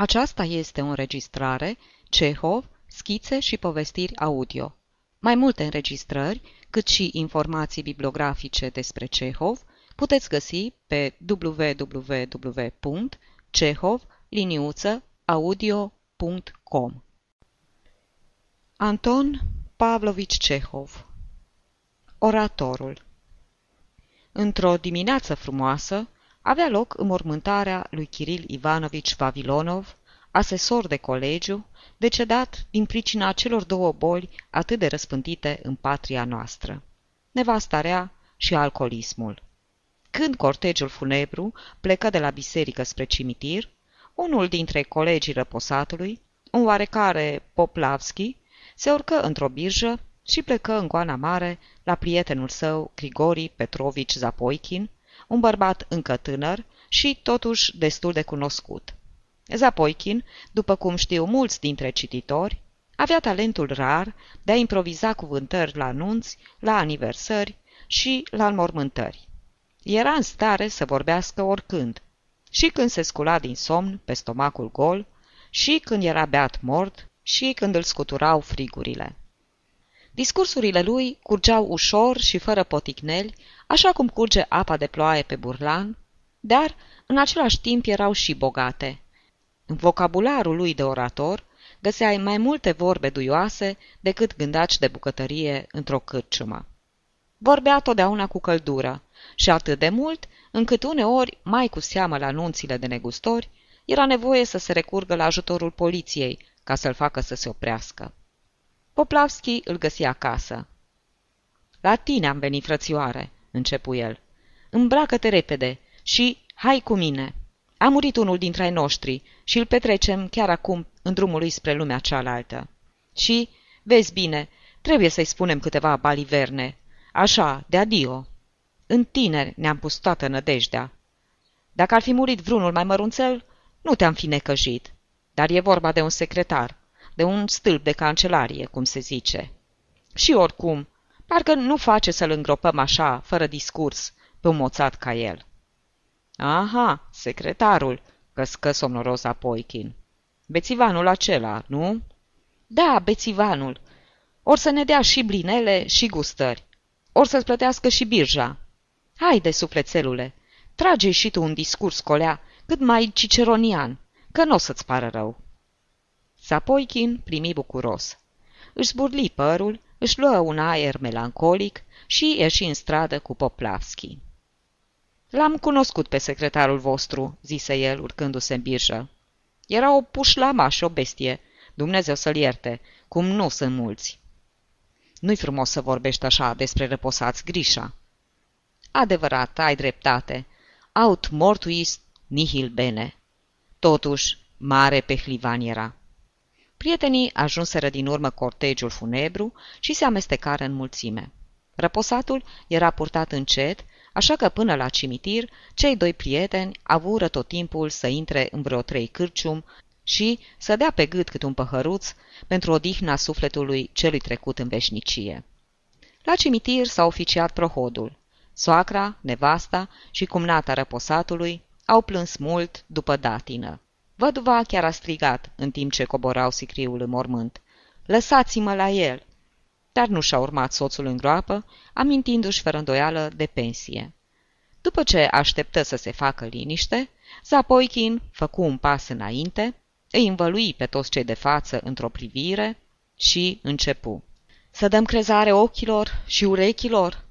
Aceasta este o înregistrare Cehov, schițe și povestiri audio. Mai multe înregistrări, cât și informații bibliografice despre Cehov, puteți găsi pe www.cehov-audio.com Anton Pavlovici Cehov. Oratorul. Într-o dimineață frumoasă, avea loc înmormântarea lui Kiril Ivanovici Vavilonov, asesor de colegiu, decedat din pricina celor două boli atât de răspândite în patria noastră, nevastarea și alcoolismul. Când cortegiul funebru plecă de la biserică spre cimitir, unul dintre colegii răposatului, un oarecare Poplavski, se urcă într-o birjă și plecă în goana mare la prietenul său Grigori Petrovici Zapoichin, un bărbat încă tânăr și totuși destul de cunoscut. Zapoichin, după cum știu mulți dintre cititori, avea talentul rar de a improviza cuvântări la anunți, la aniversări și la înmormântări. Era în stare să vorbească oricând, și când se scula din somn pe stomacul gol, și când era beat mort, și când îl scuturau frigurile. Discursurile lui curgeau ușor și fără poticneli, așa cum curge apa de ploaie pe burlan, dar în același timp erau și bogate. În vocabularul lui de orator găseai mai multe vorbe duioase decât gândaci de bucătărie într-o cârciumă. Vorbea totdeauna cu căldură și atât de mult, încât uneori, mai cu seamă la nunțile de negustori, era nevoie să se recurgă la ajutorul poliției ca să-l facă să se oprească. Poplavski îl găsi acasă. La tine am venit, frățioare, începu el. Îmbracă-te repede și hai cu mine. A murit unul dintre ai noștri și îl petrecem chiar acum în drumul lui spre lumea cealaltă. Și, vezi bine, trebuie să-i spunem câteva baliverne. Așa, de adio. În tineri ne-am pus toată nădejdea. Dacă ar fi murit vreunul mai mărunțel, nu te-am fi necăjit. Dar e vorba de un secretar, de un stâlp de cancelarie, cum se zice. Și oricum, parcă nu face să-l îngropăm așa, fără discurs, pe un moțat ca el. Aha, secretarul, căscă somnoros Apoichin. Bețivanul acela, nu? Da, bețivanul. Or să ne dea și blinele și gustări. Or să-ți plătească și birja. Haide, sufletelule, trage și tu un discurs colea cât mai ciceronian, că nu o să-ți pară rău. Sapoichin primi bucuros. Își zburli părul, își luă un aer melancolic și ieși în stradă cu Poplavski. L-am cunoscut pe secretarul vostru," zise el, urcându-se în birjă. Era o pușlama și o bestie. Dumnezeu să-l ierte, cum nu sunt mulți." Nu-i frumos să vorbești așa despre reposați, Grișa." Adevărat, ai dreptate. Aut mortuis nihil bene. Totuși, mare pehlivan era. Prietenii ajunseră din urmă cortegiul funebru și se amestecară în mulțime. Răposatul era purtat încet, așa că până la cimitir, cei doi prieteni avură tot timpul să intre în vreo trei cârcium și să dea pe gât cât un păhăruț pentru odihna sufletului celui trecut în veșnicie. La cimitir s-a oficiat prohodul. Soacra, nevasta și cumnata răposatului au plâns mult după datină. Văduva chiar a strigat în timp ce coborau sicriul în mormânt. Lăsați-mă la el! Dar nu și-a urmat soțul în groapă, amintindu-și fără îndoială de pensie. După ce așteptă să se facă liniște, Zapoichin făcu un pas înainte, îi învălui pe toți cei de față într-o privire și începu. Să dăm crezare ochilor și urechilor?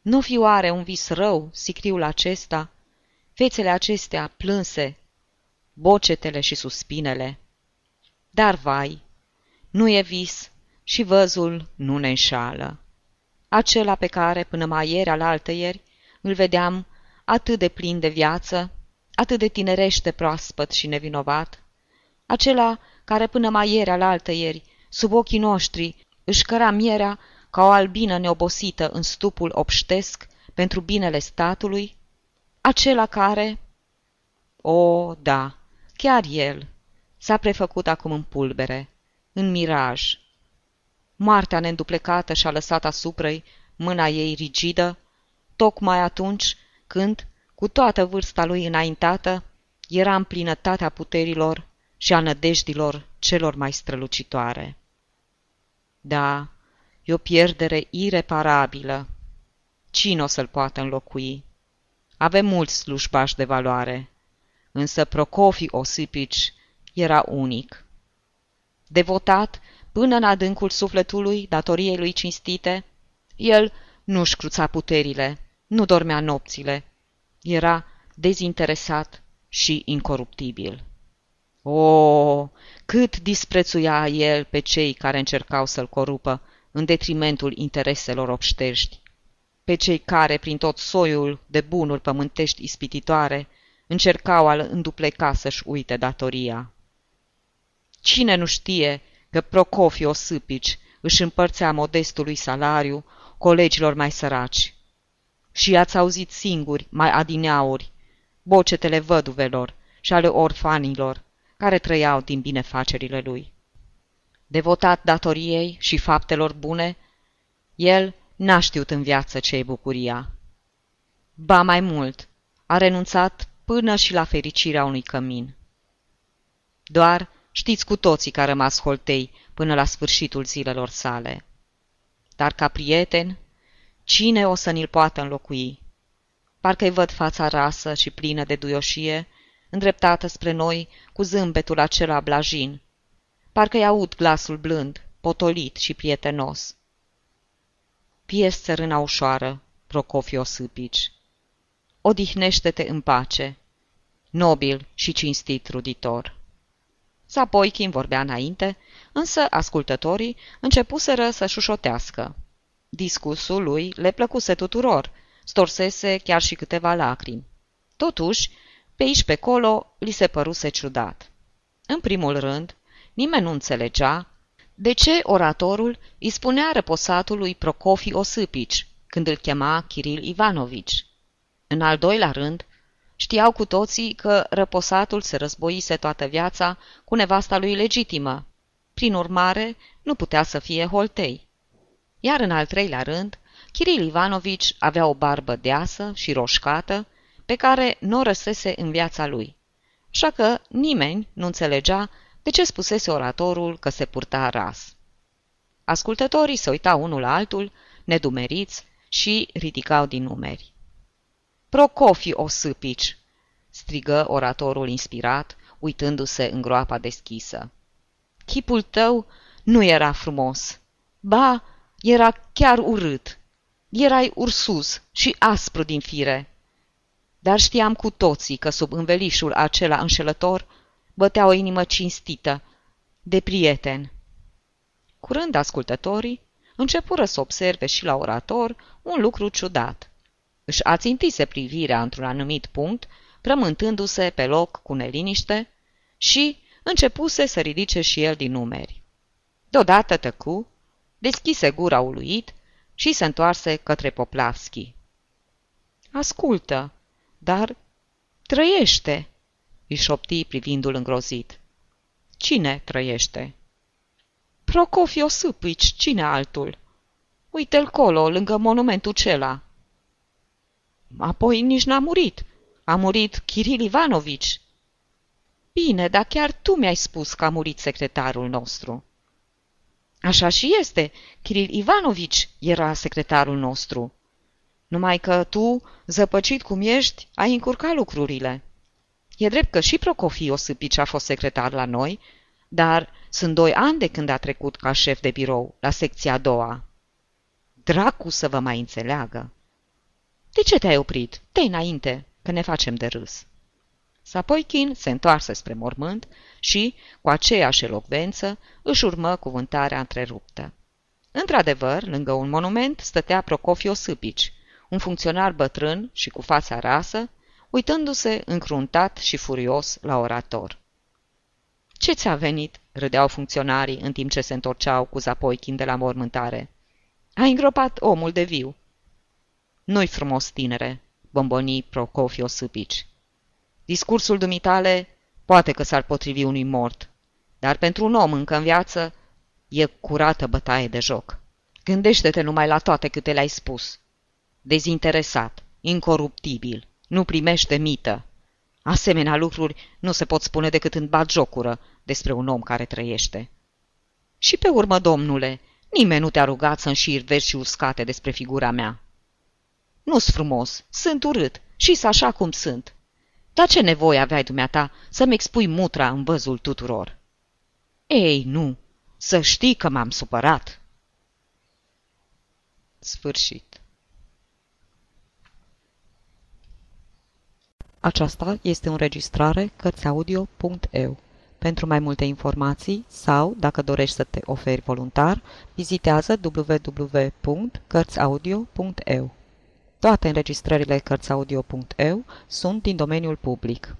Nu fi oare un vis rău, sicriul acesta? Fețele acestea plânse, bocetele și suspinele. Dar vai, nu e vis și văzul nu ne înșală. Acela pe care până mai ieri al ieri îl vedeam atât de plin de viață, atât de tinerește proaspăt și nevinovat, acela care până mai ieri al ieri, sub ochii noștri, își căra mierea ca o albină neobosită în stupul obștesc pentru binele statului, acela care... O, da, Chiar el s-a prefăcut acum în pulbere, în miraj. Moartea neînduplecată și-a lăsat asupra mâna ei rigidă, tocmai atunci când, cu toată vârsta lui înaintată, era în plinătatea puterilor și a nădejdilor celor mai strălucitoare. Da, e o pierdere ireparabilă. Cine o să-l poată înlocui? Avem mulți slujbași de valoare, însă Procofi Osipici era unic. Devotat până în adâncul sufletului datoriei lui cinstite, el nu-și cruța puterile, nu dormea nopțile, era dezinteresat și incoruptibil. O, cât disprețuia el pe cei care încercau să-l corupă în detrimentul intereselor obștești, pe cei care, prin tot soiul de bunuri pământești ispititoare, încercau a îndupleca să-și uite datoria. Cine nu știe că Procofio Sâpici își împărțea modestului salariu colegilor mai săraci? Și ați auzit singuri, mai adineauri, bocetele văduvelor și ale orfanilor, care trăiau din binefacerile lui. Devotat datoriei și faptelor bune, el n-a știut în viață ce e bucuria. Ba mai mult, a renunțat până și la fericirea unui cămin. Doar știți cu toții că a rămas holtei până la sfârșitul zilelor sale. Dar ca prieten, cine o să ni-l poată înlocui? Parcă-i văd fața rasă și plină de duioșie, îndreptată spre noi cu zâmbetul acela blajin. Parcă-i aud glasul blând, potolit și prietenos. Pies țărâna ușoară, Procofio Sâpici. Odihnește-te în pace, nobil și cinstit ruditor. Zapoichin vorbea înainte, însă ascultătorii începuseră să șușotească. Discursul lui le plăcuse tuturor, storsese chiar și câteva lacrimi. Totuși, pe aici pe colo li se păruse ciudat. În primul rând, nimeni nu înțelegea de ce oratorul îi spunea răposatului Procofi Osâpici când îl chema Kiril Ivanovici. În al doilea rând, știau cu toții că răposatul se războise toată viața cu nevasta lui legitimă. Prin urmare, nu putea să fie holtei. Iar în al treilea rând, Kiril Ivanovici avea o barbă deasă și roșcată, pe care nu o răsese în viața lui. Așa că nimeni nu înțelegea de ce spusese oratorul că se purta ras. Ascultătorii se uitau unul la altul, nedumeriți, și ridicau din numeri. Procofi o sâpici!" strigă oratorul inspirat, uitându-se în groapa deschisă. Chipul tău nu era frumos. Ba, era chiar urât. Erai ursus și aspru din fire. Dar știam cu toții că sub învelișul acela înșelător bătea o inimă cinstită, de prieten. Curând ascultătorii începură să observe și la orator un lucru ciudat. Își ațintise privirea într-un anumit punct, prământându-se pe loc cu neliniște și începuse să ridice și el din numeri. Deodată tăcu, deschise gura uluit și se întoarse către Poplavski. Ascultă, dar trăiește!" îi șopti privindul îngrozit. Cine trăiește? Procofio Sâpici, cine altul? Uite-l colo, lângă monumentul cela. Apoi nici n-a murit. A murit Kiril Ivanovici. Bine, dar chiar tu mi-ai spus că a murit secretarul nostru. Așa și este. Kiril Ivanovici era secretarul nostru. Numai că tu, zăpăcit cum ești, ai încurcat lucrurile. E drept că și Procofio Sâpici a fost secretar la noi, dar sunt doi ani de când a trecut ca șef de birou la secția a doua. Dracu să vă mai înțeleagă! De ce te-ai oprit? te înainte, că ne facem de râs. Sapoichin se întoarse spre mormânt și, cu aceeași elocvență, își urmă cuvântarea întreruptă. Într-adevăr, lângă un monument stătea Procofio Sâpici, un funcționar bătrân și cu fața rasă, uitându-se încruntat și furios la orator. Ce ți-a venit?" râdeau funcționarii în timp ce se întorceau cu Zapoichin de la mormântare. A îngropat omul de viu." Nu-i frumos, tinere," bombonii Procofio Sâpici. Discursul dumitale poate că s-ar potrivi unui mort, dar pentru un om încă în viață e curată bătaie de joc. Gândește-te numai la toate câte le-ai spus. Dezinteresat, incoruptibil, nu primește mită. Asemenea lucruri nu se pot spune decât în batjocură, despre un om care trăiește. Și pe urmă, domnule, nimeni nu te-a rugat să înșiri versi uscate despre figura mea. Nu-s frumos, sunt urât și s așa cum sunt. Dar ce nevoie aveai dumneata să-mi expui mutra în văzul tuturor? Ei, nu, să știi că m-am supărat. Sfârșit. Aceasta este o înregistrare Cărțiaudio.eu. Pentru mai multe informații sau, dacă dorești să te oferi voluntar, vizitează www.cărțiaudio.eu. Toate înregistrările Cărțiaudio.eu sunt din domeniul public.